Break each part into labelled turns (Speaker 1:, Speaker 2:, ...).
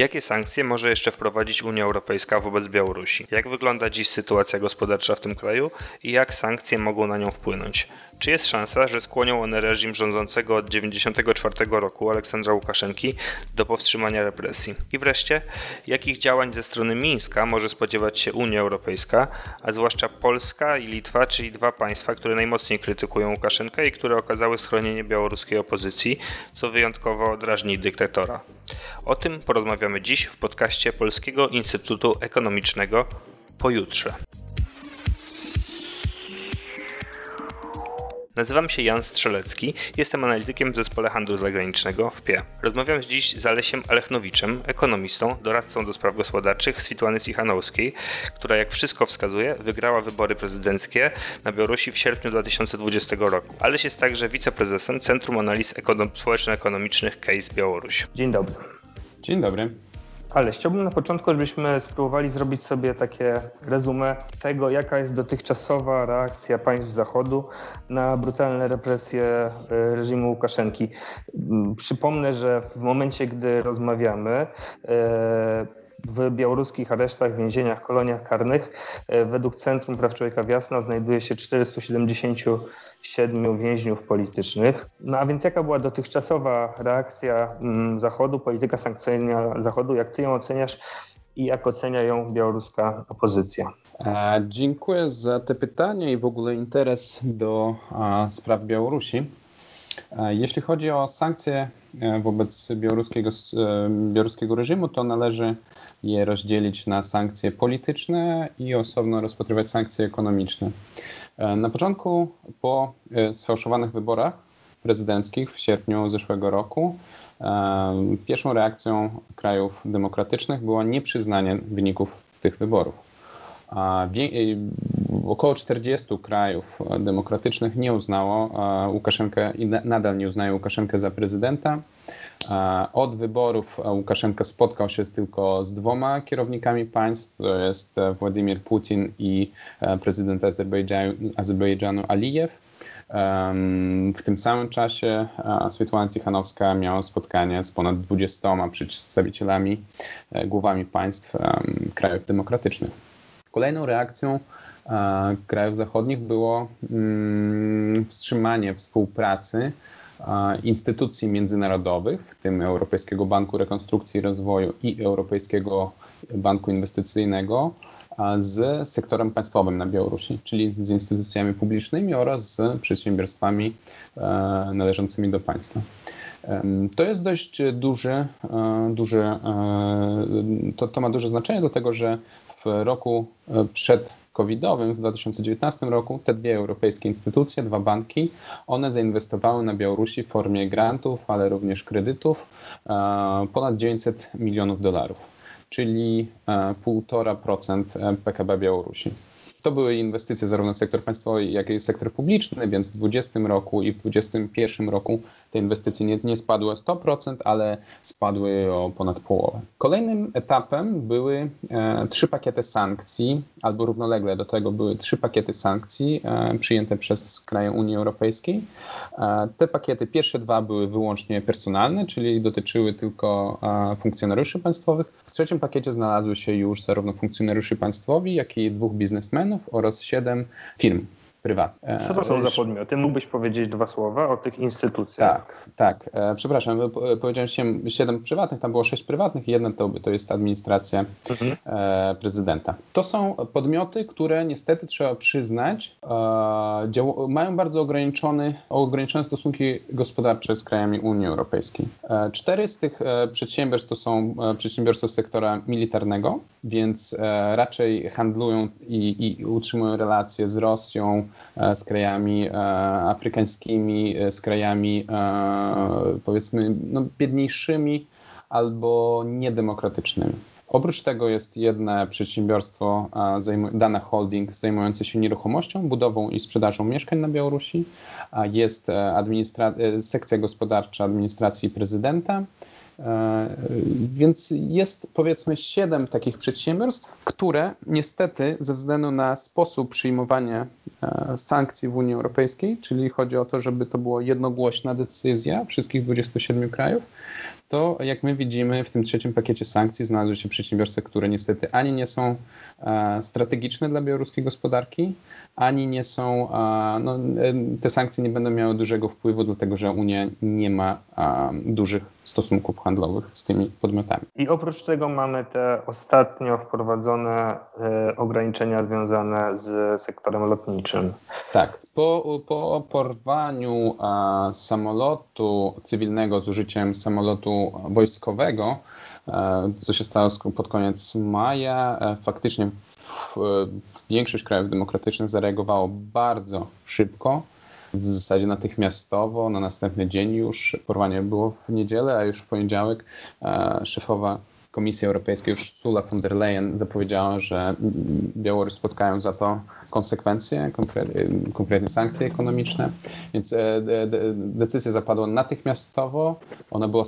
Speaker 1: Jakie sankcje może jeszcze wprowadzić Unia Europejska wobec Białorusi? Jak wygląda dziś sytuacja gospodarcza w tym kraju i jak sankcje mogą na nią wpłynąć? Czy jest szansa, że skłonią one reżim rządzącego od 1994 roku Aleksandra Łukaszenki do powstrzymania represji? I wreszcie, jakich działań ze strony Mińska może spodziewać się Unia Europejska, a zwłaszcza Polska i Litwa, czyli dwa państwa, które najmocniej krytykują Łukaszenkę i które okazały schronienie białoruskiej opozycji, co wyjątkowo drażni dyktatora? O tym porozmawiamy dziś w podcaście Polskiego Instytutu Ekonomicznego pojutrze. Nazywam się Jan Strzelecki, jestem analitykiem w zespole handlu zagranicznego w PIE. Rozmawiam dziś z Alesiem Alechnowicem, ekonomistą, doradcą do spraw gospodarczych z Fitłany Cichanowskiej, która jak wszystko wskazuje wygrała wybory prezydenckie na Białorusi w sierpniu 2020 roku. Aleś jest także wiceprezesem Centrum Analiz Ekonom- Społeczno-Ekonomicznych Case Białoruś.
Speaker 2: Dzień dobry.
Speaker 3: Dzień dobry.
Speaker 2: Ale chciałbym na początku, żebyśmy spróbowali zrobić sobie takie rezumę tego, jaka jest dotychczasowa reakcja państw Zachodu na brutalne represje e, reżimu Łukaszenki. Przypomnę, że w momencie, gdy rozmawiamy, e, w białoruskich aresztach, więzieniach, koloniach karnych e, według Centrum Praw Człowieka w Jasna znajduje się 477 więźniów politycznych. No a więc jaka była dotychczasowa reakcja mm, Zachodu, polityka sankcyjna Zachodu, jak ty ją oceniasz i jak ocenia ją białoruska opozycja?
Speaker 3: E, dziękuję za te pytania i w ogóle interes do spraw Białorusi. Jeśli chodzi o sankcje e, wobec białoruskiego, e, białoruskiego reżimu, to należy je rozdzielić na sankcje polityczne i osobno rozpatrywać sankcje ekonomiczne. E, Na początku, po sfałszowanych wyborach prezydenckich w sierpniu zeszłego roku, pierwszą reakcją krajów demokratycznych było nieprzyznanie wyników tych wyborów. Y, około 40 krajów demokratycznych nie uznało Łukaszenkę i na- nadal nie uznaje Łukaszenkę za prezydenta. Od wyborów Łukaszenka spotkał się tylko z dwoma kierownikami państw, to jest Władimir Putin i e, prezydent Azerbejdżanu, Azerbejdżanu Alijew. W tym samym czasie Swiatłana Cichanowska miała spotkanie z ponad 20 przedstawicielami, e, głowami państw krajów demokratycznych. Kolejną reakcją e, krajów zachodnich było mm, wstrzymanie współpracy e, instytucji międzynarodowych, w tym Europejskiego Banku Rekonstrukcji i Rozwoju i Europejskiego Banku Inwestycyjnego, a z sektorem państwowym na Białorusi, czyli z instytucjami publicznymi oraz z przedsiębiorstwami e, należącymi do państwa. To jest dość duży, e, duży e, to, to ma duże znaczenie, dlatego że w roku e, przed covidowym w 2019 roku te dwie europejskie instytucje, dwa banki, one zainwestowały na Białorusi w formie grantów, ale również kredytów e, ponad 900 milionów dolarów, czyli e, 1,5% PKB Białorusi. To były inwestycje zarówno w sektor państwowy, jak i sektor publiczny, więc w 2020 roku i w 2021 roku te inwestycje nie, nie spadły o 100%, ale spadły o ponad połowę. Kolejnym etapem były e, trzy pakiety sankcji, albo równolegle do tego były trzy pakiety sankcji e, przyjęte przez kraje Unii Europejskiej. E, te pakiety, pierwsze dwa były wyłącznie personalne, czyli dotyczyły tylko e, funkcjonariuszy państwowych. W trzecim pakiecie znalazły się już zarówno funkcjonariuszy państwowi, jak i dwóch biznesmenów oraz siedem firm
Speaker 2: Co to są za podmioty? Mógłbyś powiedzieć dwa słowa o tych instytucjach?
Speaker 3: Tak, tak. E, przepraszam, powiedziałem siedem, prywatnych, tam było sześć prywatnych i jedna to, to jest administracja
Speaker 2: Mhm.
Speaker 3: e, prezydenta. To są podmioty, które niestety trzeba przyznać, e, mają bardzo ograniczony, ograniczone stosunki gospodarcze z krajami Unii Europejskiej. E, cztery z tych e, przedsiębiorstw to są e, przedsiębiorstwa z sektora militarnego, więc e, raczej handlują i, i utrzymują relacje z Rosją, e, z krajami e, afrykańskimi, e, z krajami e, powiedzmy no, biedniejszymi albo niedemokratycznymi. Oprócz tego jest jedno przedsiębiorstwo, Dana Holding, zajmujące się nieruchomością, budową i sprzedażą mieszkań na Białorusi. Jest e, e, sekcja gospodarcza administracji prezydenta. E, Więc jest powiedzmy siedem takich przedsiębiorstw, które niestety ze względu na sposób przyjmowania e, sankcji w Unii Europejskiej, czyli chodzi o to, żeby to była jednogłośna decyzja wszystkich 27 krajów, to jak my widzimy w tym trzecim pakiecie sankcji znalazły się przedsiębiorstwa, które niestety ani nie są e, strategiczne dla białoruskiej gospodarki, ani nie są, e, no, te sankcje nie będą miały dużego wpływu, dlatego że Unia nie ma e, dużych stosunków handlowych z tymi podmiotami.
Speaker 2: I oprócz tego mamy te ostatnio wprowadzone e, ograniczenia związane z sektorem lotniczym.
Speaker 3: Tak. Po, po porwaniu e, samolotu cywilnego z użyciem samolotu wojskowego, e, co się stało pod koniec maja, e, faktycznie większość krajów demokratycznych zareagowało bardzo szybko w zasadzie natychmiastowo, na następny dzień już. Porwanie było w niedzielę, a już w poniedziałek e, szefowa Komisji Europejskiej, Ursula von der Leyen, zapowiedziała, że Białoruś spotkają za to konsekwencje, konkretnie sankcje ekonomiczne. Więc e, decyzja zapadła natychmiastowo, ona była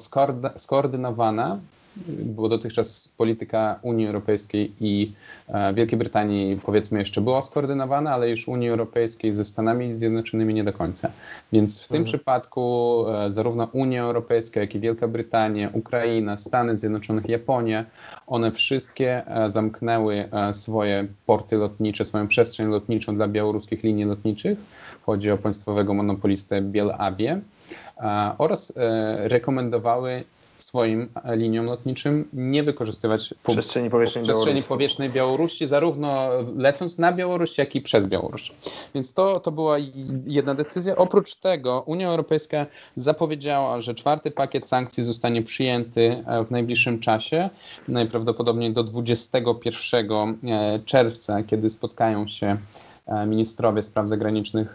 Speaker 3: skoordynowana bo dotychczas polityka Unii Europejskiej i e, Wielkiej Brytanii powiedzmy jeszcze była skoordynowana, ale już Unii Europejskiej ze Stanami Zjednoczonymi nie do końca. Więc w tym mhm. przypadku e, zarówno Unia Europejska, jak i Wielka Brytania, Ukraina, Stany Zjednoczone, Japonia, one wszystkie e, zamknęły swoje porty lotnicze, swoją przestrzeń lotniczą dla białoruskich linii lotniczych. Chodzi o państwowego monopolistę Bielawie oraz rekomendowały swoim liniom lotniczym nie wykorzystywać
Speaker 2: przestrzeni powietrznej,
Speaker 3: przestrzeni
Speaker 2: Białorusi.
Speaker 3: powietrznej Białorusi, zarówno lecąc na Białoruś, jak i przez Białoruś. Więc to, to była jedna decyzja. Oprócz tego Unia Europejska zapowiedziała, że czwarty pakiet sankcji zostanie przyjęty e, w najbliższym czasie, najprawdopodobniej do 21 e, czerwca, kiedy spotkają się ministrowie spraw zagranicznych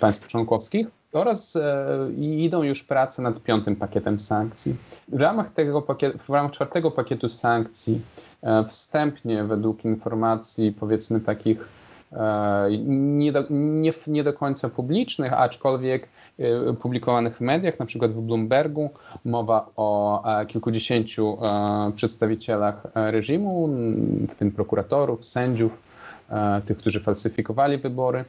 Speaker 3: państw członkowskich oraz e, idą już prace nad piątym pakietem sankcji. W ramach, tego pakietu, w ramach czwartego pakietu sankcji e, wstępnie według informacji powiedzmy takich e, nie do, nie, nie do końca publicznych, aczkolwiek e, publikowanych w mediach, na przykład w Bloombergu, mowa o e, kilkudziesięciu e, przedstawicielach reżimu, w tym prokuratorów, sędziów, tych, którzy falsyfikowali wybory,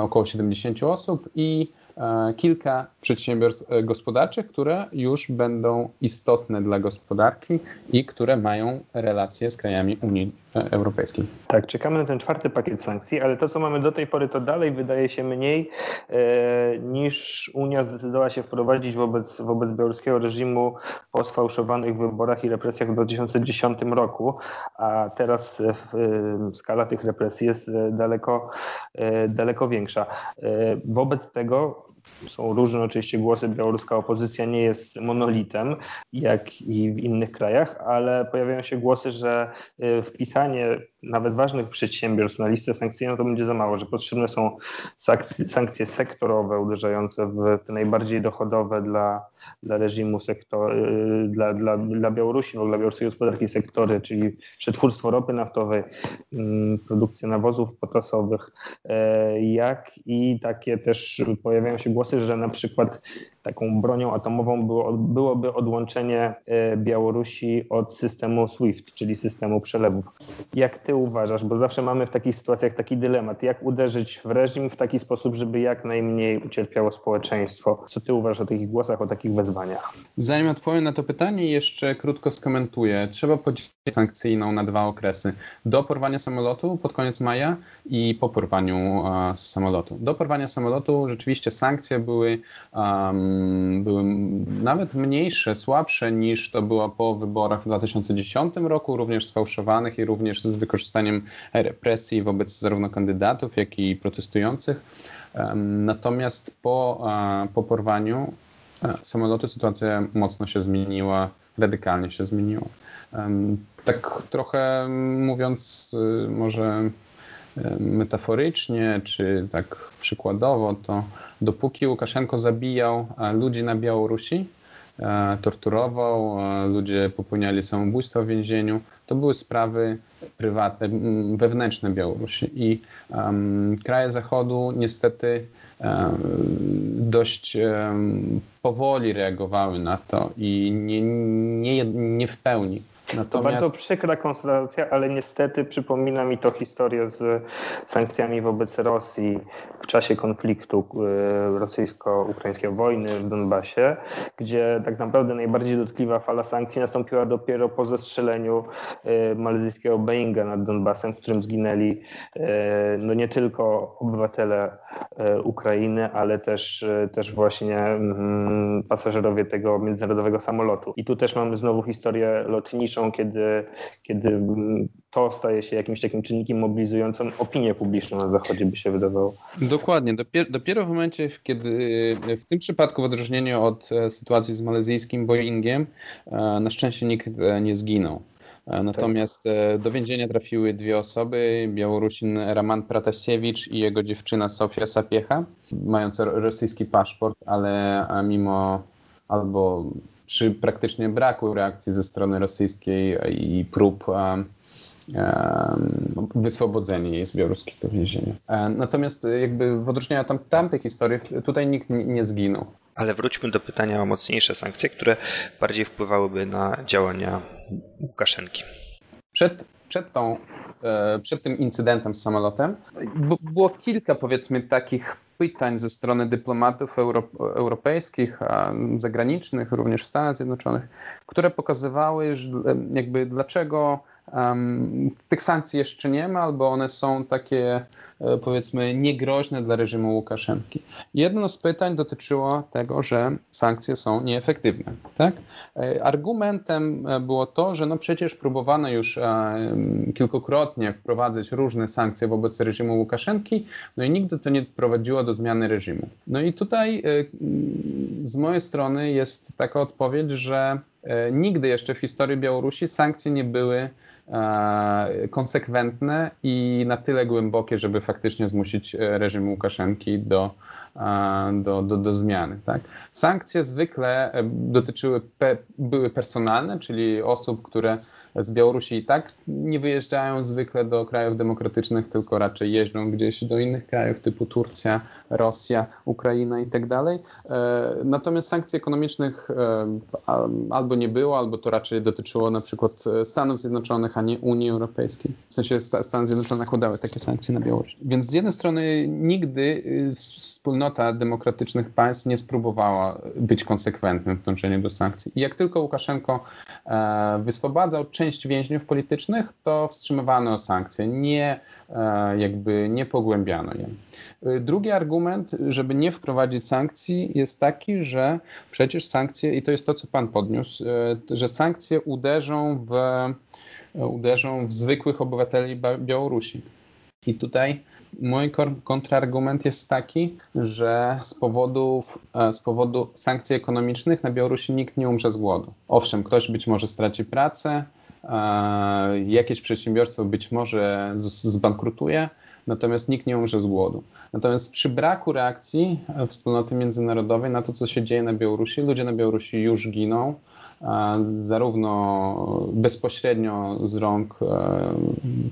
Speaker 3: około 70 osób i E, kilka przedsiębiorstw e, gospodarczych, które już będą istotne dla gospodarki i które mają relacje z krajami Unii e, Europejskiej.
Speaker 2: Tak, czekamy na ten czwarty pakiet sankcji, ale to, co mamy do tej pory, to dalej wydaje się mniej e, niż Unia zdecydowała się wprowadzić wobec, wobec białoruskiego reżimu po sfałszowanych wyborach i represjach w 2010 roku, a teraz e, skala tych represji jest daleko, e, daleko większa. Wobec tego są różne oczywiście głosy, białoruska opozycja nie jest monolitem, jak i w innych krajach, ale pojawiają się głosy, że y, wpisanie nawet ważnych przedsiębiorstw na listę sankcyjną to będzie za mało, że potrzebne są sankcje sektorowe uderzające w te najbardziej dochodowe dla, dla reżimu sektor, y, dla, dla, dla Białorusi, no, dla białoruskiej gospodarki sektory, czyli przetwórstwo ropy naftowej, mm, produkcja nawozów potasowych, e, jak i takie też pojawiają się głosy, że na przykład taką bronią atomową było, byłoby odłączenie e, Białorusi od systemu SWIFT, czyli systemu przelewów. Jak ty uważasz, bo zawsze mamy w takich sytuacjach taki dylemat, jak uderzyć w reżim w taki sposób, żeby jak najmniej ucierpiało społeczeństwo? Co ty uważasz o takich głosach, o takich wezwaniach?
Speaker 3: Zanim odpowiem na to pytanie, jeszcze krótko skomentuję. Trzeba podzielić sankcyjną na dwa okresy. Do porwania samolotu pod koniec maja i po porwaniu e, samolotu. Do porwania samolotu rzeczywiście sankcje były um, były nawet mniejsze, słabsze niż to było po wyborach w 2010 roku, również sfałszowanych i również z wykorzystaniem represji wobec zarówno kandydatów, jak i protestujących. Natomiast po, po porwaniu samolotu sytuacja mocno się zmieniła, radykalnie się zmieniła. Tak trochę mówiąc, y, może metaforycznie, czy tak przykładowo, to dopóki Łukaszenko zabijał e, ludzi na Białorusi, e, torturował, e, ludzie popełniali samobójstwo w więzieniu, to były sprawy prywatne, wewnętrzne Białorusi. I um, kraje Zachodu niestety um, dość um, powoli reagowały na to i nie, nie, nie w pełni
Speaker 2: Natomiast... To bardzo przykra konstatacja, ale niestety przypomina mi to historię z sankcjami wobec Rosji w czasie konfliktu e, rosyjsko-ukraińskiej wojny w Donbasie, gdzie tak naprawdę najbardziej dotkliwa fala sankcji nastąpiła dopiero po zestrzeleniu e, malezyjskiego Boeinga nad Donbasem, w którym zginęli e, no nie tylko obywatele Ukrainy, ale też, też właśnie mm, pasażerowie tego międzynarodowego samolotu. I tu też mamy znowu historię lotniczą, kiedy, kiedy to staje się jakimś takim czynnikiem mobilizującym opinię publiczną na Zachodzie, by się wydawało.
Speaker 3: Dokładnie. Dopiero, dopiero w momencie, kiedy w tym przypadku, w odróżnieniu od e, sytuacji z malezyjskim Boeingiem, e, na szczęście nikt e, nie zginął. Natomiast do więzienia trafiły dwie osoby, Białorusin Raman Pratasiewicz i jego dziewczyna Sofia Sapiecha, mająca rosyjski paszport, ale mimo albo przy praktycznie braku reakcji ze strony rosyjskiej i prób wyswobodzenie jej z białoruskiego więzienia. Natomiast e, jakby w odróżnieniu od tam, tamtych historii, tutaj nikt nie zginął.
Speaker 1: Ale wróćmy do pytania o mocniejsze sankcje, które bardziej wpływałyby na działania Łukaszenki.
Speaker 3: Przed, przed, tą, e, przed tym incydentem z samolotem było kilka powiedzmy takich pytań ze strony dyplomatów euro, europejskich, zagranicznych, również w Stanach Zjednoczonych, które pokazywały, że jakby dlaczego Um, tych sankcji jeszcze nie ma, albo one są takie, e, powiedzmy, niegroźne dla reżimu Łukaszenki. Jedno z pytań dotyczyło tego, że sankcje są nieefektywne. Tak? E, argumentem e, było to, że no przecież próbowano już kilkukrotnie wprowadzać różne sankcje wobec reżimu Łukaszenki, no i nigdy to nie prowadziło do zmiany reżimu. No i tutaj z mojej strony jest taka odpowiedź, że nigdy jeszcze w historii Białorusi sankcje nie były konsekwentne i na tyle głębokie, żeby faktycznie zmusić e, reżim Łukaszenki do, e, do, do, do zmiany. Tak? Sankcje zwykle dotyczyły, pe, były personalne, czyli osób, które z Białorusi i tak nie wyjeżdżają zwykle do krajów demokratycznych, tylko raczej jeżdżą gdzieś do innych krajów typu Turcja, Rosja, Ukraina i tak dalej. E, natomiast sankcji ekonomicznych e, albo nie było, albo to raczej dotyczyło na przykład Stanów Zjednoczonych, a nie Unii Europejskiej. W sensie Stany Zjednoczone nakładały takie sankcje na Białoruś. Więc z jednej strony nigdy y, wspólnota demokratycznych państw nie spróbowała być konsekwentnym w dążeniu do sankcji. I jak tylko Łukaszenko e, wyswobadzał część więźniów politycznych, to wstrzymywano sankcje, nie, e, jakby nie pogłębiano je. E, drugi argument, żeby nie wprowadzić sankcji, jest taki, że przecież sankcje, i to jest to, co Pan podniósł, że sankcje uderzą w, uderzą w zwykłych obywateli Białorusi. I tutaj Mój kontrargument jest taki, że z, powodów, z powodu sankcji ekonomicznych na Białorusi nikt nie umrze z głodu. Owszem, ktoś być może straci pracę, jakieś przedsiębiorstwo być może zbankrutuje, natomiast nikt nie umrze z głodu. Natomiast przy braku reakcji wspólnoty międzynarodowej na to, co się dzieje na Białorusi, ludzie na Białorusi już giną, zarówno bezpośrednio z rąk e,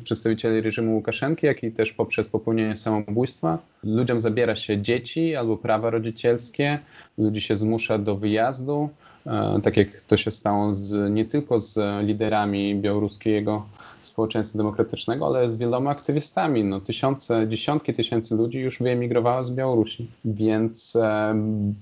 Speaker 3: przedstawicieli reżimu Łukaszenki, jak i też poprzez popełnienie samobójstwa. Ludziom zabiera się dzieci albo prawa rodzicielskie, ludzi się zmusza do wyjazdu. E, tak jak to się stało z, nie tylko z liderami białoruskiego społeczeństwa demokratycznego, ale z wieloma aktywistami. No, tysiące, dziesiątki tysięcy ludzi już wyemigrowało z Białorusi. Więc e,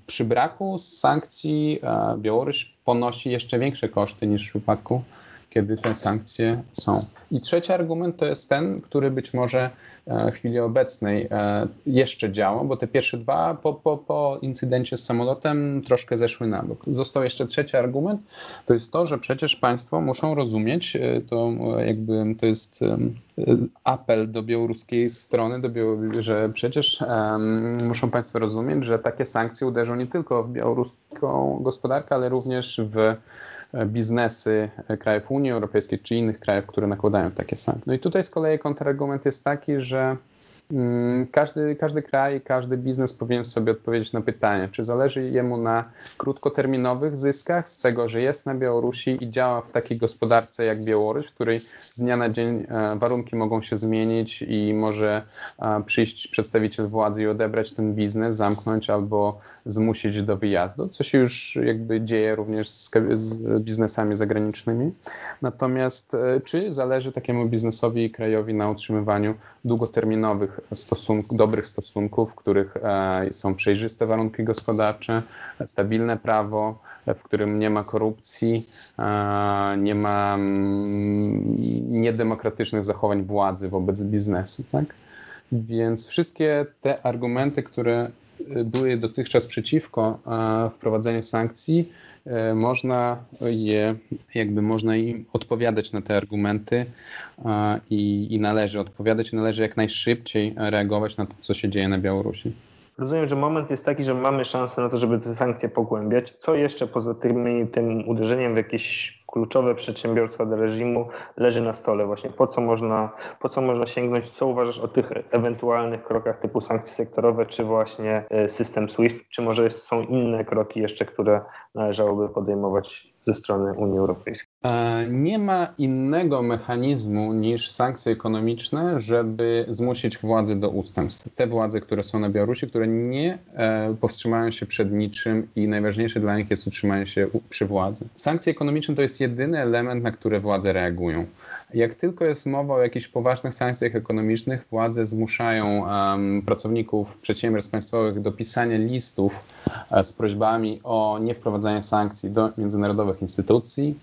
Speaker 3: przy braku sankcji e, Białoruś ponosi jeszcze większe koszty niż w przypadku, kiedy te sankcje są. I trzeci argument to jest ten, który być może E, chwili obecnej e, jeszcze działa, bo te pierwsze dwa po, po, po incydencie z samolotem troszkę zeszły na bok. Został jeszcze trzeci argument, to jest to, że przecież państwo muszą rozumieć, e, to jakby to jest apel do białoruskiej strony, do Białorusi, że przecież muszą państwo rozumieć, że takie sankcje uderzą nie tylko w białoruską gospodarkę, ale również w biznesy krajów Unii Europejskiej czy innych krajów, które nakładają takie sankcje. No i tutaj z kolei kontrargument jest taki, że każdy, każdy kraj, każdy biznes powinien sobie odpowiedzieć na pytanie, czy zależy jemu na krótkoterminowych zyskach z tego, że jest na Białorusi i działa w takiej gospodarce jak Białoruś, w której z dnia na dzień e, warunki mogą się zmienić i może e, przyjść przedstawiciel władzy i odebrać ten biznes, zamknąć albo zmusić do wyjazdu, co się już jakby dzieje również z, z biznesami zagranicznymi. Natomiast e, czy zależy takiemu biznesowi i krajowi na utrzymywaniu długoterminowych stosunków, dobrych stosunków, w których e, są przejrzyste warunki gospodarcze, stabilne prawo, w którym nie ma korupcji, e, nie ma mm, niedemokratycznych zachowań władzy wobec biznesu. Tak? Więc wszystkie te argumenty, które były dotychczas przeciwko e, wprowadzeniu sankcji, można je, jakby można im odpowiadać na te argumenty e, i, i należy odpowiadać, należy jak najszybciej reagować na to, co się dzieje na Białorusi.
Speaker 2: Rozumiem, że moment jest taki, że mamy szansę na to, żeby te sankcje pogłębiać. Co jeszcze poza tym, tym uderzeniem w jakieś kluczowe przedsiębiorstwa do reżimu leży na stole właśnie? Po co, można, po co można sięgnąć? Co uważasz o tych ewentualnych krokach typu sankcje sektorowe, czy właśnie e, system SWIFT, czy może są inne kroki jeszcze, które należałoby podejmować ze strony Unii Europejskiej?
Speaker 3: E, nie ma innego mechanizmu niż sankcje ekonomiczne, żeby zmusić władze do ustępstw. Te władze, które są na Białorusi, które nie e, powstrzymają się przed niczym i najważniejsze dla nich jest utrzymanie się przy władzy. Sankcje ekonomiczne to jest jedyny element, na który władze reagują. Jak tylko jest mowa o jakichś poważnych sankcjach ekonomicznych, władze zmuszają um, pracowników przedsiębiorstw państwowych do pisania listów um, z prośbami o niewprowadzanie sankcji do międzynarodowych instytucji.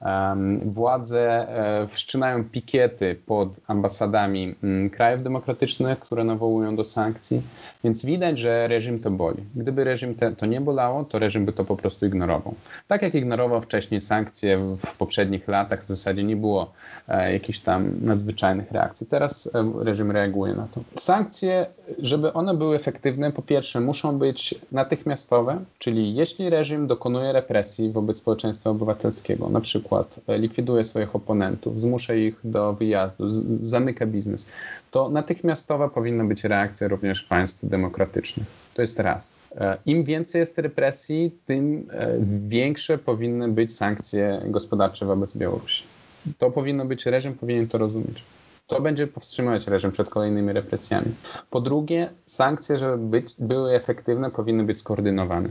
Speaker 3: Um, władze um, wszczynają pikiety pod ambasadami um, krajów demokratycznych, które nawołują do sankcji, więc widać, że reżim to boli. Gdyby reżim te, to nie bolało, to reżim by to po prostu ignorował. Tak jak ignorował wcześniej sankcje w poprzednich latach, w zasadzie nie było E, jakichś tam nadzwyczajnych reakcji. Teraz e, reżim reaguje na to. Sankcje, żeby one były efektywne, po pierwsze muszą być natychmiastowe, czyli jeśli reżim dokonuje represji wobec społeczeństwa obywatelskiego, na przykład e, likwiduje swoich oponentów, zmusza ich do wyjazdu, zamyka biznes, to natychmiastowa powinna być reakcja również państw demokratycznych. To jest raz. Im więcej jest represji, tym większe powinny być sankcje gospodarcze wobec Białorusi. To powinno być, reżim powinien to rozumieć. To będzie powstrzymywać reżim przed kolejnymi represjami. Po drugie, sankcje, żeby być, były efektywne, powinny być skoordynowane.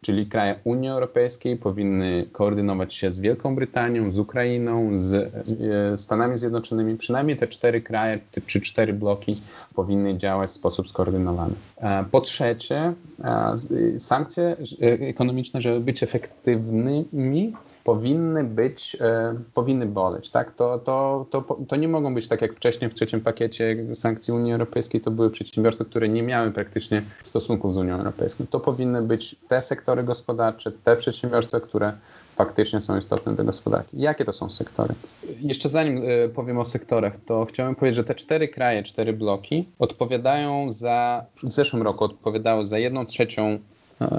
Speaker 3: Czyli kraje Unii Europejskiej powinny koordynować się z Wielką Brytanią, z Ukrainą, z e, Stanami Zjednoczonymi. Przynajmniej te cztery kraje czy cztery bloki powinny działać w sposób skoordynowany. E, po trzecie, e, sankcje ekonomiczne, żeby być efektywnymi, powinny być, e, powinny boleć. Tak? To, to, to, to nie mogą być tak jak wcześniej w trzecim pakiecie sankcji Unii Europejskiej, to były przedsiębiorstwa, które nie miały praktycznie stosunków z Unią Europejską. To powinny być te sektory gospodarcze, te przedsiębiorstwa, które faktycznie są istotne dla gospodarki. Jakie to są sektory? Jeszcze zanim e, powiem o sektorach, to chciałem powiedzieć, że te cztery kraje, cztery bloki odpowiadają za, w zeszłym roku odpowiadały za jedną trzecią e,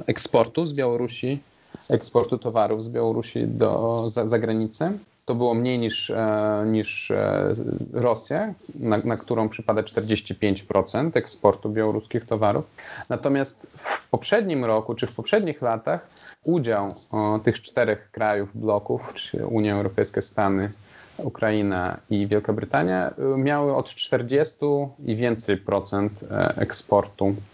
Speaker 3: eksportu z Białorusi eksportu towarów z Białorusi do, za, za granicę. To było mniej niż, e, niż e, Rosja, na, na, którą przypada 45% eksportu białoruskich towarów. Natomiast w poprzednim roku, czy w poprzednich latach, udział tych czterech krajów bloków, czyli Unia Europejska, Stany, Ukraina i Wielka Brytania, miały od 40 i więcej procent eksportu E,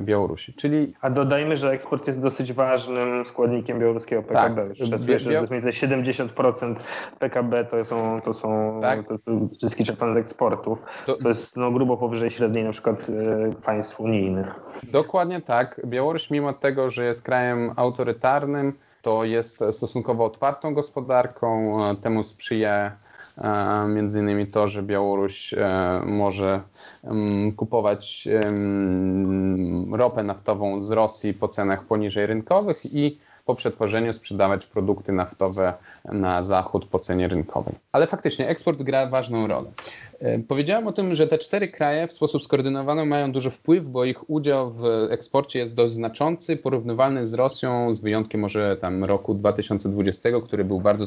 Speaker 3: Białorusi. Czyli...
Speaker 2: A dodajmy, że eksport jest dosyć ważnym składnikiem białoruskiego PKB. Tak. Się, że to jest 70% PKB to są, to są tak. to, to zyski czerpane z eksportów. To, to jest no, grubo powyżej średniej na przykład e, państw unijnych.
Speaker 3: Dokładnie tak. Białoruś mimo tego, że jest krajem autorytarnym, to jest stosunkowo otwartą gospodarką, e, temu sprzyja E, między innymi to, że Białoruś e, może kupować ropę naftową z Rosji po cenach poniżej rynkowych i po przetworzeniu sprzedawać produkty naftowe na zachód po cenie rynkowej. Ale faktycznie eksport gra ważną rolę. E, powiedziałem o tym, że te cztery kraje w sposób skoordynowany mają duży wpływ, bo ich udział w eksporcie jest dość znaczący, porównywalny z Rosją, z wyjątkiem może tam roku 2020, który był bardzo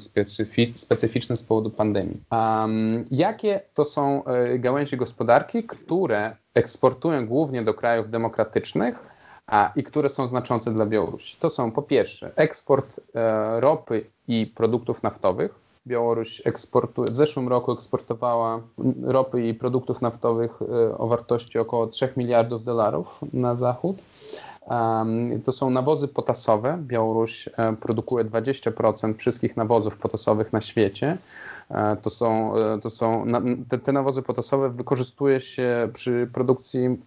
Speaker 3: specyficzny z powodu pandemii. Um, jakie to są e, gałęzie gospodarki, które eksportują głównie do krajów demokratycznych, a, i które są znaczące dla Białorusi? To są po pierwsze eksport e, ropy i produktów naftowych, Białoruś w zeszłym roku eksportowała ropy i produktów naftowych e, o wartości około 3 miliardów dolarów na zachód. To są nawozy potasowe. Białoruś e, produkuje 20% wszystkich nawozów potasowych na świecie. E, to są, to są te nawozy potasowe wykorzystuje się przy produkcji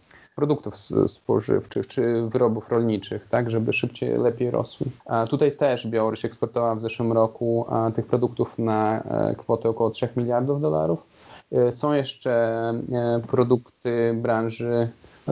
Speaker 3: produktów spożywczych czy wyrobów rolniczych, tak, żeby szybciej, lepiej rosły. A tutaj też Białoruś eksportowała w zeszłym roku tych produktów na e, kwotę około 3 miliardów dolarów. E, są jeszcze e, produkty branży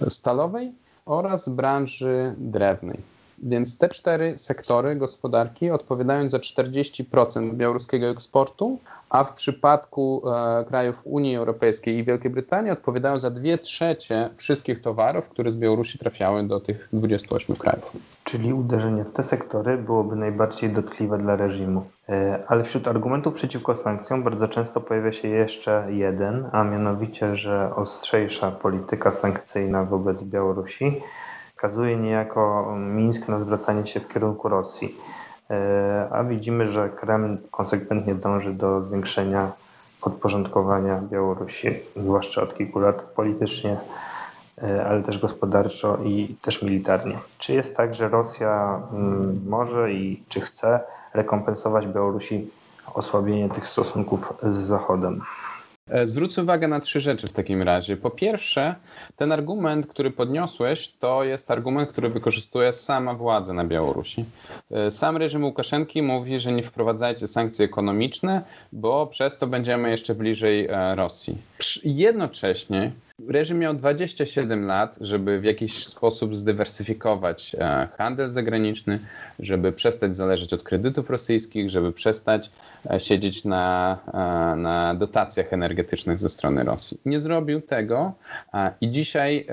Speaker 3: stalowej oraz branży drewnej. Więc te cztery sektory gospodarki odpowiadają za 40% białoruskiego eksportu, a w przypadku e, krajów Unii Europejskiej i Wielkiej Brytanii odpowiadają za 2 trzecie wszystkich towarów, które z Białorusi trafiały do tych 28 krajów.
Speaker 2: Czyli uderzenie w te sektory byłoby najbardziej dotkliwe dla reżimu. E, ale wśród argumentów przeciwko sankcjom bardzo często pojawia się jeszcze jeden, a mianowicie, że ostrzejsza polityka sankcyjna wobec Białorusi wskazuje niejako Mińsk na zwracanie się w kierunku Rosji. E, a widzimy, że Kreml konsekwentnie dąży do zwiększenia podporządkowania Białorusi, zwłaszcza od kilku lat politycznie, e, ale też gospodarczo i też militarnie. Czy jest tak, że Rosja mm, może i czy chce rekompensować Białorusi osłabienie tych stosunków z Zachodem?
Speaker 3: E, zwrócę uwagę na trzy rzeczy w takim razie. Po pierwsze, ten argument, który podniosłeś, to jest argument, który wykorzystuje sama władza na Białorusi. E, sam reżim Łukaszenki mówi, że nie wprowadzajcie sankcji ekonomiczne, bo przez to będziemy jeszcze bliżej e, Rosji. Jednocześnie Reżim miał 27 lat, żeby w jakiś sposób zdywersyfikować e, handel zagraniczny, żeby przestać zależeć od kredytów rosyjskich, żeby przestać e, siedzieć na, e, na dotacjach energetycznych ze strony Rosji. Nie zrobił tego i dzisiaj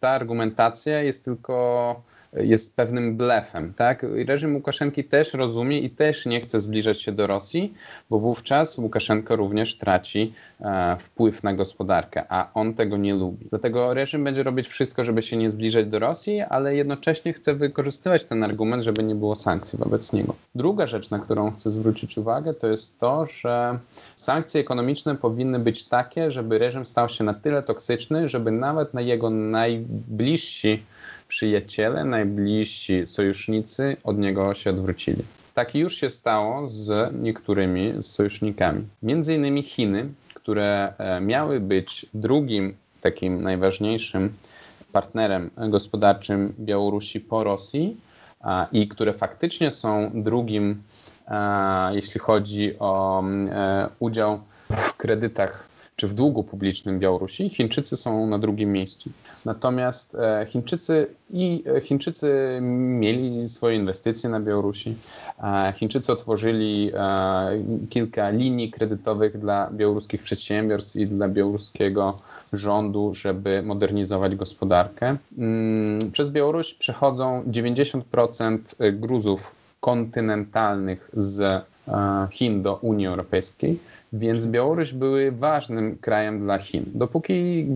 Speaker 3: ta argumentacja jest tylko jest pewnym blefem. Tak? Reżim Łukaszenki też rozumie i też nie chce zbliżać się do Rosji, bo wówczas Łukaszenko również traci e, wpływ na gospodarkę, a on tego nie lubi. Dlatego reżim będzie robić wszystko, żeby się nie zbliżać do Rosji, ale jednocześnie chce wykorzystywać ten argument, żeby nie było sankcji wobec niego. Druga rzecz, na którą chcę zwrócić uwagę, to jest to, że sankcje ekonomiczne powinny być takie, żeby reżim stał się na tyle toksyczny, żeby nawet na jego najbliżsi przyjaciele, najbliżsi sojusznicy od niego się odwrócili. Tak już się stało z niektórymi sojusznikami. Między innymi Chiny, które e, miały być drugim takim najważniejszym partnerem gospodarczym Białorusi po Rosji i które faktycznie są drugim, jeśli chodzi o e, udział w kredytach czy w długu publicznym Białorusi, Chińczycy są na drugim miejscu. Natomiast e, Chińczycy i e, Chińczycy mieli swoje inwestycje na Białorusi. E, Chińczycy otworzyli kilka linii kredytowych dla białoruskich przedsiębiorstw i dla białoruskiego rządu, żeby modernizować gospodarkę. Mm, przez Białoruś przechodzą 90% gruzów kontynentalnych z Chin do Unii Europejskiej więc Białoruś były ważnym krajem dla Chin. Dopóki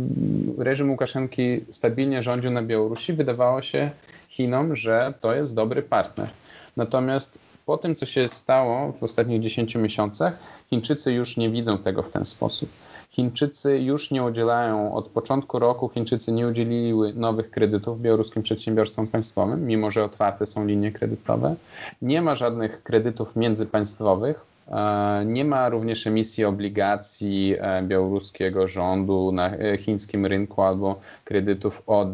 Speaker 3: reżim Łukaszenki stabilnie rządził na Białorusi, wydawało się Chinom, że to jest dobry partner. Natomiast po tym, co się stało w ostatnich 10 miesiącach, Chińczycy już nie widzą tego w ten sposób. Chińczycy już nie udzielają, od początku roku Chińczycy nie udzieliły nowych kredytów białoruskim przedsiębiorstwom państwowym, mimo że otwarte są linie kredytowe. Nie ma żadnych kredytów międzypaństwowych, nie ma również emisji obligacji e, białoruskiego rządu na e, chińskim rynku albo kredytów od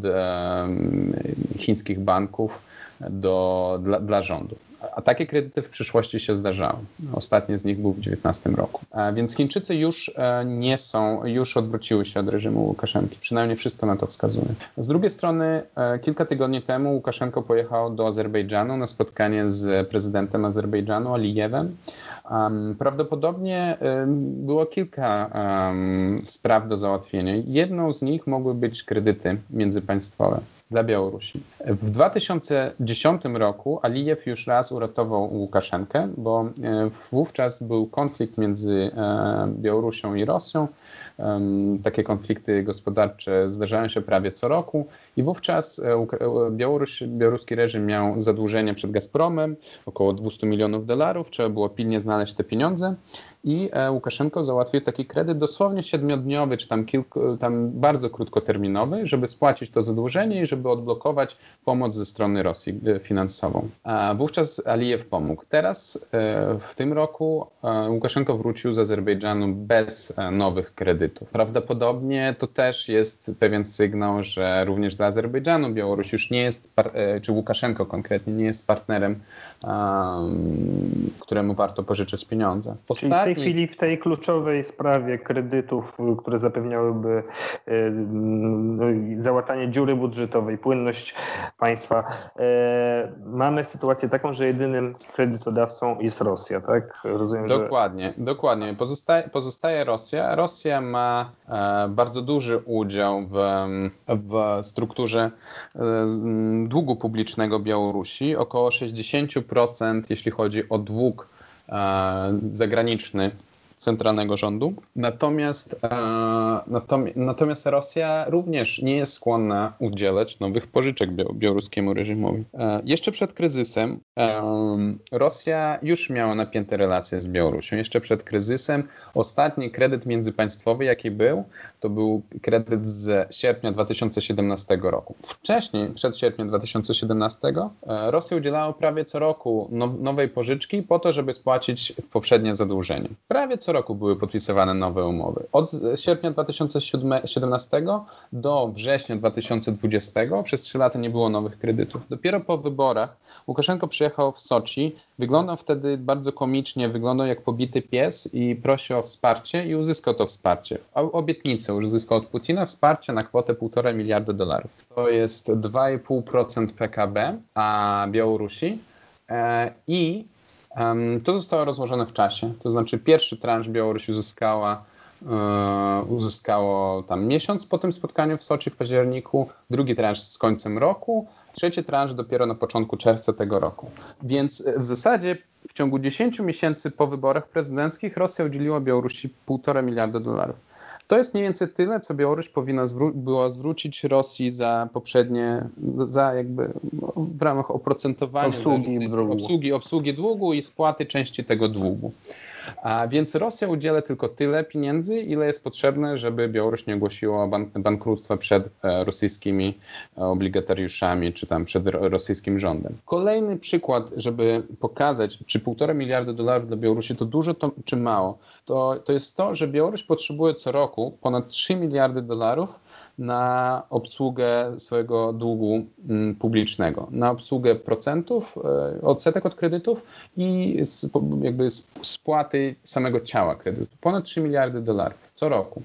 Speaker 3: chińskich banków do, dla, dla rządu. A takie kredyty w przyszłości się zdarzały. Ostatnie z nich był w 2019 roku. Więc Chińczycy już nie są, już odwróciły się od reżimu Łukaszenki. Przynajmniej wszystko na to wskazuje. Z drugiej strony, kilka tygodni temu Łukaszenko pojechał do Azerbejdżanu na spotkanie z prezydentem Azerbejdżanu Alijewem. Prawdopodobnie było kilka spraw do załatwienia. Jedną z nich mogły być kredyty międzypaństwowe dla Białorusi. W 2010 roku Alijew już raz uratował Łukaszenkę, bo e, wówczas był konflikt między e, Białorusią i Rosją. Takie konflikty gospodarcze zdarzają się prawie co roku i wówczas e, Białoruś, białoruski reżim miał zadłużenie przed Gazpromem, około 200 milionów dolarów, trzeba było pilnie znaleźć te pieniądze i e, Łukaszenko załatwił taki kredyt dosłownie siedmiodniowy, czy tam, kilku, tam bardzo krótkoterminowy, żeby spłacić to zadłużenie i żeby odblokować pomoc ze strony Rosji e, finansową. A wówczas Alijew pomógł. Teraz e, w tym roku Łukaszenko wrócił z Azerbejdżanu bez nowych kredytów. Prawdopodobnie to też jest pewien sygnał, że również dla Azerbejdżanu Białoruś już nie jest, czy Łukaszenko konkretnie nie jest partnerem, któremu warto pożyczyć pieniądze.
Speaker 2: Ostatni tej chwili w tej kluczowej sprawie kredytów, które zapewniałyby e, no załatanie dziury budżetowej, płynność państwa, e, mamy sytuację taką, że jedynym kredytodawcą jest Rosja, tak?
Speaker 3: Rozumiem, dokładnie, że... dokładnie. Pozostaje, pozostaje Rosja. Rosja ma e, bardzo duży udział w, w strukturze długu publicznego Białorusi, około 60%, jeśli chodzi o dług E, zagraniczny centralnego rządu. Natomiast, e, natomiast Rosja również nie jest skłonna udzielać nowych pożyczek białoruskiemu reżimowi. E, jeszcze przed kryzysem Rosja już miała napięte relacje z Białorusią. Jeszcze przed kryzysem ostatni kredyt międzypaństwowy, jaki był, to był kredyt z sierpnia 2017 roku. Wcześniej, przed sierpniem 2017, e, Rosja udzielała prawie co roku nowej pożyczki po to, żeby spłacić poprzednie zadłużenie. Prawie co roku były podpisywane nowe umowy. Od sierpnia 2017 do września 2020 przez trzy lata nie było nowych kredytów. Dopiero po wyborach Łukaszenko przyjechał w Soczi. Wyglądał wtedy bardzo komicznie, wyglądał jak pobity pies i prosił o wsparcie i uzyskał to wsparcie. Uzyskał od Putina wsparcie na kwotę 1,5 miliarda dolarów. To jest 2,5% PKB a Białorusi e, i to zostało rozłożone w czasie. To znaczy pierwszy transz Białoruś uzyskała e, uzyskało tam miesiąc po tym spotkaniu w Soczi w październiku, drugi transz z końcem roku, trzeci transz dopiero na początku czerwca tego roku. Więc w zasadzie w ciągu 10 miesięcy po wyborach prezydenckich Rosja udzieliła Białorusi 1,5 miliarda dolarów. To jest mniej więcej tyle, co Białoruś powinna zwró była zwrócić Rosji za poprzednie, za jakby w ramach oprocentowania
Speaker 2: obsługi,
Speaker 3: obsługi, obsługi długu i spłaty części tego długu. A więc Rosja udziela tylko tyle pieniędzy, ile jest potrzebne, żeby Białoruś nie ogłosiła bank bankructwa przed e, rosyjskimi e, obligatariuszami, czy tam przed rosyjskim rządem. Kolejny przykład, żeby pokazać, czy półtora miliarda dolarów dla Białorusi to dużo, to, czy mało, to, to jest to, że Białoruś potrzebuje co roku ponad 3 miliardy dolarów na obsługę swojego długu mm, publicznego, na obsługę procentów, e, odsetek od kredytów i jakby spłaty samego ciała kredytu. Ponad 3 miliardy dolarów co roku.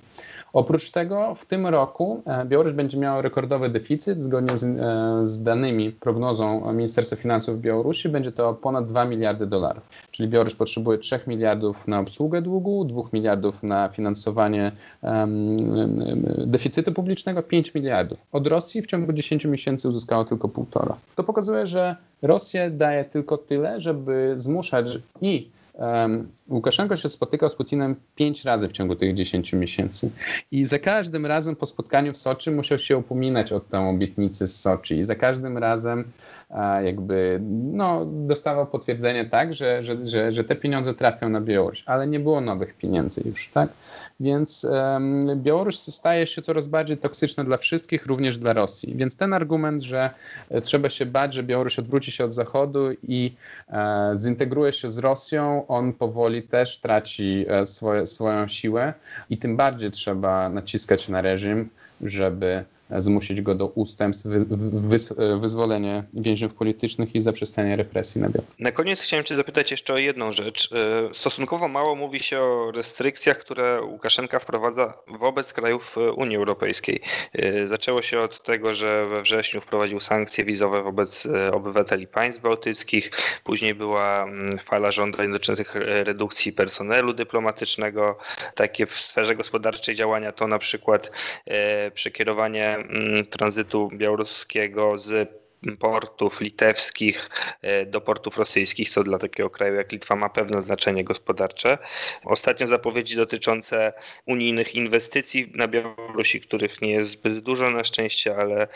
Speaker 3: Oprócz tego w tym roku e, Białoruś będzie miała rekordowy deficyt. Zgodnie z, e, z, danymi, prognozą Ministerstwa Finansów Białorusi będzie to ponad 2 miliardy dolarów. Czyli Białoruś potrzebuje 3 miliardów na obsługę długu, 2 miliardów na finansowanie um, deficytu publicznego, 5 miliardów. Od Rosji w ciągu 10 miesięcy uzyskało tylko półtora. To pokazuje, że Rosja daje tylko tyle, żeby zmuszać i Łukaszenko się spotykał z Putinem pięć razy w ciągu tych 10 miesięcy. I za każdym razem po spotkaniu w Soczi musiał się upominać o tę obietnicę z Soczi. I za każdym razem jakby no, dostawał potwierdzenie tak, że, że, że, że te pieniądze trafią na Białoruś, ale nie było nowych pieniędzy już, tak? Więc um, Białoruś staje się coraz bardziej toksyczna dla wszystkich, również dla Rosji. Więc ten argument, że e, trzeba się bać, że Białoruś odwróci się od Zachodu i e, zintegruje się z Rosją, on powoli też traci e, swoje, swoją siłę i tym bardziej trzeba naciskać na reżim, żeby zmusić go do ustępstw, wy, wy, wyzwolenia więźniów politycznych i zaprzestania represji na Białorusi.
Speaker 2: Na koniec chciałem Cię zapytać jeszcze o jedną rzecz. E, stosunkowo mało mówi się o restrykcjach, które Łukaszenka wprowadza wobec krajów e, Unii Europejskiej. E, zaczęło się od tego, że we wrześniu wprowadził sankcje wizowe wobec obywateli państw bałtyckich. Później była mm, fala żądań dotyczących redukcji personelu dyplomatycznego. Takie w sferze gospodarczej działania to na przykład przekierowanie mm, tranzytu białoruskiego z portów litewskich e, do portów rosyjskich, co dla takiego kraju jak Litwa ma pewne znaczenie gospodarcze. Ostatnio zapowiedzi dotyczące unijnych inwestycji na Białorusi, których nie jest zbyt dużo na szczęście, ale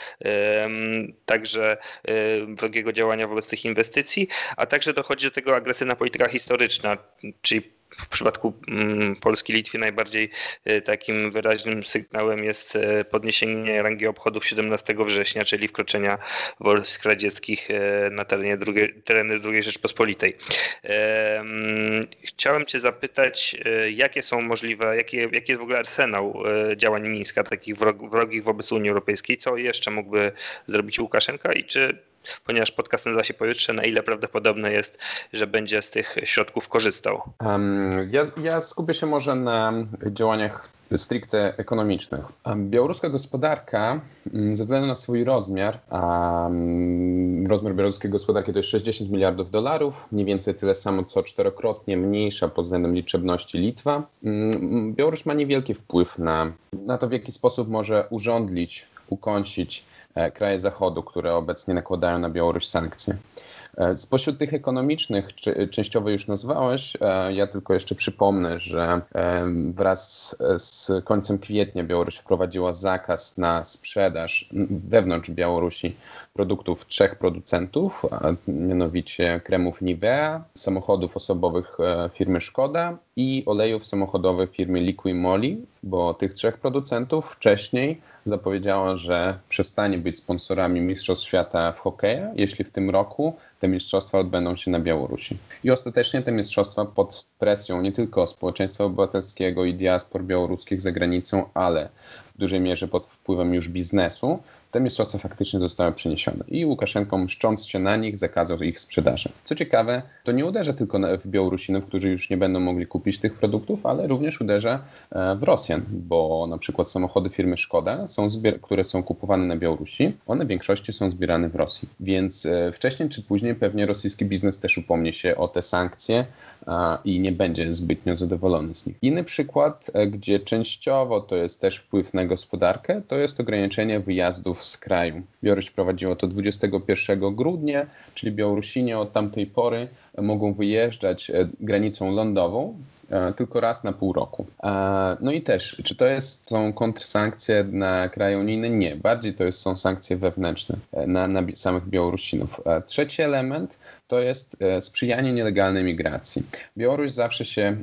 Speaker 2: także e, wrogiego działania wobec tych inwestycji, a także dochodzi do tego agresywna polityka historyczna, czyli w przypadku mm, Polski Litwy najbardziej e, takim wyraźnym sygnałem jest e, podniesienie rangi obchodów 17 września, czyli wkroczenia wojsk radzieckich e, na terenie drugiej, tereny II Rzeczpospolitej. Mm, chciałem Cię zapytać, jakie są możliwe, jaki, jaki jest w ogóle arsenał działań Mińska, takich wrogich wobec Unii Europejskiej, co jeszcze mógłby zrobić Łukaszenka i czy ponieważ podcast nazywa się Pojutrze, na ile prawdopodobne jest, że będzie z tych środków korzystał? Um,
Speaker 3: ja, ja skupię się może na działaniach stricte ekonomicznych. Białoruska gospodarka mm, ze względu na swój rozmiar, um, rozmiar białoruskiej gospodarki to jest 60 miliardów dolarów, mniej więcej tyle samo co czterokrotnie mniejsza pod względem liczebności Litwa. Um, Białoruś ma niewielki wpływ na, na to, w jaki sposób może urządlić, E, kraje Zachodu, które obecnie nakładają na Białoruś sankcje. E, spośród tych ekonomicznych, częściowo już nazwałeś, e, ja tylko jeszcze przypomnę, że wraz z końcem kwietnia Białoruś wprowadziła zakaz na sprzedaż wewnątrz Białorusi produktów trzech producentów, mianowicie kremów Nivea, samochodów osobowych firmy Szkoda i olejów samochodowych firmy Liqui bo tych trzech producentów wcześniej zapowiedziała, że przestanie być sponsorami Mistrzostw Świata w hokeju, jeśli w tym roku te mistrzostwa odbędą się na Białorusi. I ostatecznie te mistrzostwa pod presją nie tylko społeczeństwa obywatelskiego i diaspor białoruskich za granicą, ale w dużej mierze pod wpływem już biznesu, te mistrzostwa faktycznie zostały przeniesione. I Łukaszenko, mszcząc się na nich, zakazał ich sprzedaży. Co ciekawe, to nie uderza tylko w Białorusinów, którzy już nie będą mogli kupić tych produktów, ale również uderza e, w Rosjan, bo na przykład samochody firmy Szkoda, są które są kupowane na Białorusi, one w większości są zbierane w Rosji. Więc e, wcześniej czy później pewnie rosyjski biznes też upomnie się o te sankcje i nie będzie zbytnio zadowolony z nich. Inny przykład, e, gdzie częściowo to jest też wpływ na gospodarkę, to jest ograniczenie wyjazdów z kraju. Białoruś prowadziło to 21 grudnia, czyli Białorusini od tamtej pory mogą wyjeżdżać e, granicą lądową e, tylko raz na pół roku. No i też, czy to jest, są kontrsankcje na kraje unijne? Nie, bardziej to jest, są sankcje wewnętrzne na, na samych Białorusinów. Trzeci element to jest e, sprzyjanie nielegalnej migracji. Białoruś zawsze się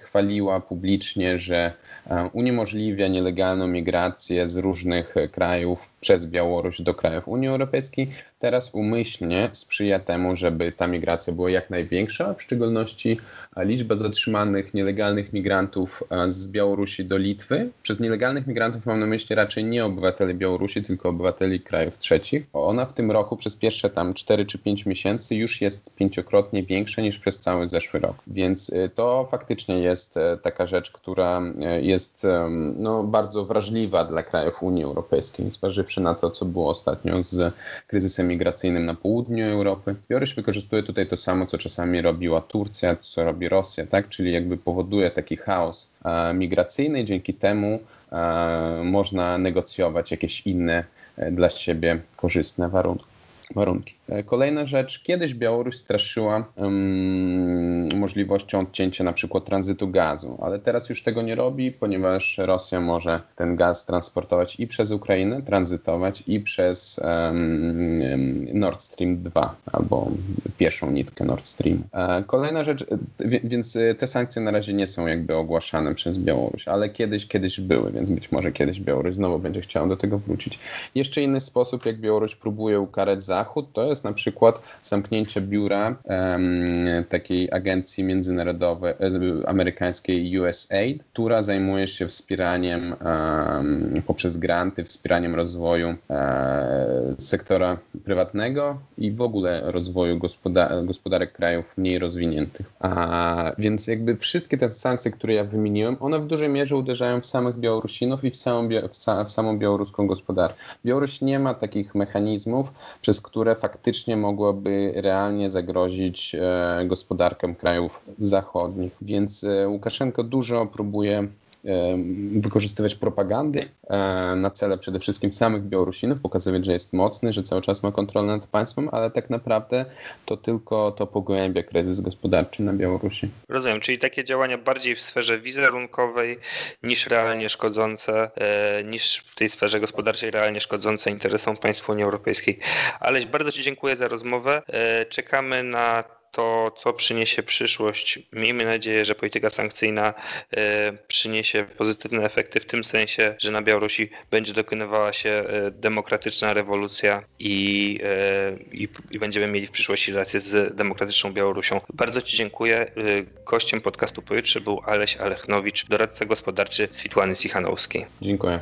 Speaker 3: chwaliła publicznie, że e, uniemożliwia nielegalną migrację z różnych krajów przez Białoruś do krajów Unii Europejskiej. Teraz umyślnie sprzyja temu, żeby ta migracja była jak największa, w szczególności liczba zatrzymanych nielegalnych migrantów e, z Białorusi do Litwy. Przez nielegalnych migrantów mam na myśli raczej nie obywateli Białorusi, tylko obywateli krajów trzecich. Ona w tym roku przez pierwsze tam 4 czy 5 miesięcy już jest pięciokrotnie większa niż przez cały zeszły rok. Więc y, to faktycznie jest e, taka rzecz, która e, jest no, bardzo wrażliwa dla krajów Unii Europejskiej, zważywszy na to, co było ostatnio z kryzysem migracyjnym na południu Europy. Białoruś wykorzystuje tutaj to samo, co czasami robiła Turcja, co robi Rosja, tak? czyli jakby powoduje taki chaos e, migracyjny dzięki temu można negocjować jakieś inne dla siebie korzystne warunki. E, kolejna rzecz, kiedyś Białoruś straszyła um, możliwością odcięcia na przykład tranzytu gazu, ale teraz już tego nie robi, ponieważ Rosja może ten gaz transportować i przez Ukrainę, tranzytować i przez um, Nord Stream 2 albo pierwszą nitkę Nord Stream. E, kolejna rzecz, e, więc te sankcje na razie nie są jakby ogłaszane przez Białoruś, ale kiedyś, kiedyś były, więc być może kiedyś Białoruś znowu będzie chciała do tego wrócić. Jeszcze inny sposób, jak Białoruś próbuje ukarać Zachód, to jest jest na przykład zamknięcie biura um, takiej agencji międzynarodowej e, amerykańskiej USAID, która zajmuje się wspieraniem um, poprzez granty, wspieraniem rozwoju um, sektora prywatnego i w ogóle rozwoju gospodar gospodarek krajów mniej rozwiniętych. A, więc jakby wszystkie te sankcje, które ja wymieniłem, one w dużej mierze uderzają w samych Białorusinów i w samą, w samą białoruską gospodarkę. Białoruś nie ma takich mechanizmów, przez które faktycznie mogłaby realnie zagrozić e, gospodarkę krajów zachodnich. Więc e, Łukaszenko dużo próbuje wykorzystywać propagandy e, na cele przede wszystkim samych Białorusinów, pokazywać, że jest mocny, że cały czas ma kontrolę nad państwem, ale tak naprawdę to tylko to pogłębia kryzys gospodarczy na Białorusi.
Speaker 2: Rozumiem, czyli takie działania bardziej w sferze wizerunkowej niż realnie szkodzące, e, niż w tej sferze gospodarczej realnie szkodzące interesom państw Unii Europejskiej. Aleś, bardzo Ci dziękuję za rozmowę. E, czekamy na to, co przyniesie przyszłość. Miejmy nadzieję, że polityka sankcyjna e, przyniesie pozytywne efekty w tym sensie, że na Białorusi będzie dokonywała się e, demokratyczna rewolucja i, e, i, i będziemy mieli w przyszłości relacje z demokratyczną Białorusią. Bardzo Ci dziękuję. Gościem podcastu Pojutrze był Aleś Alechnowicz, doradca gospodarczy z Witłany Sichanowskiej.
Speaker 3: Dziękuję.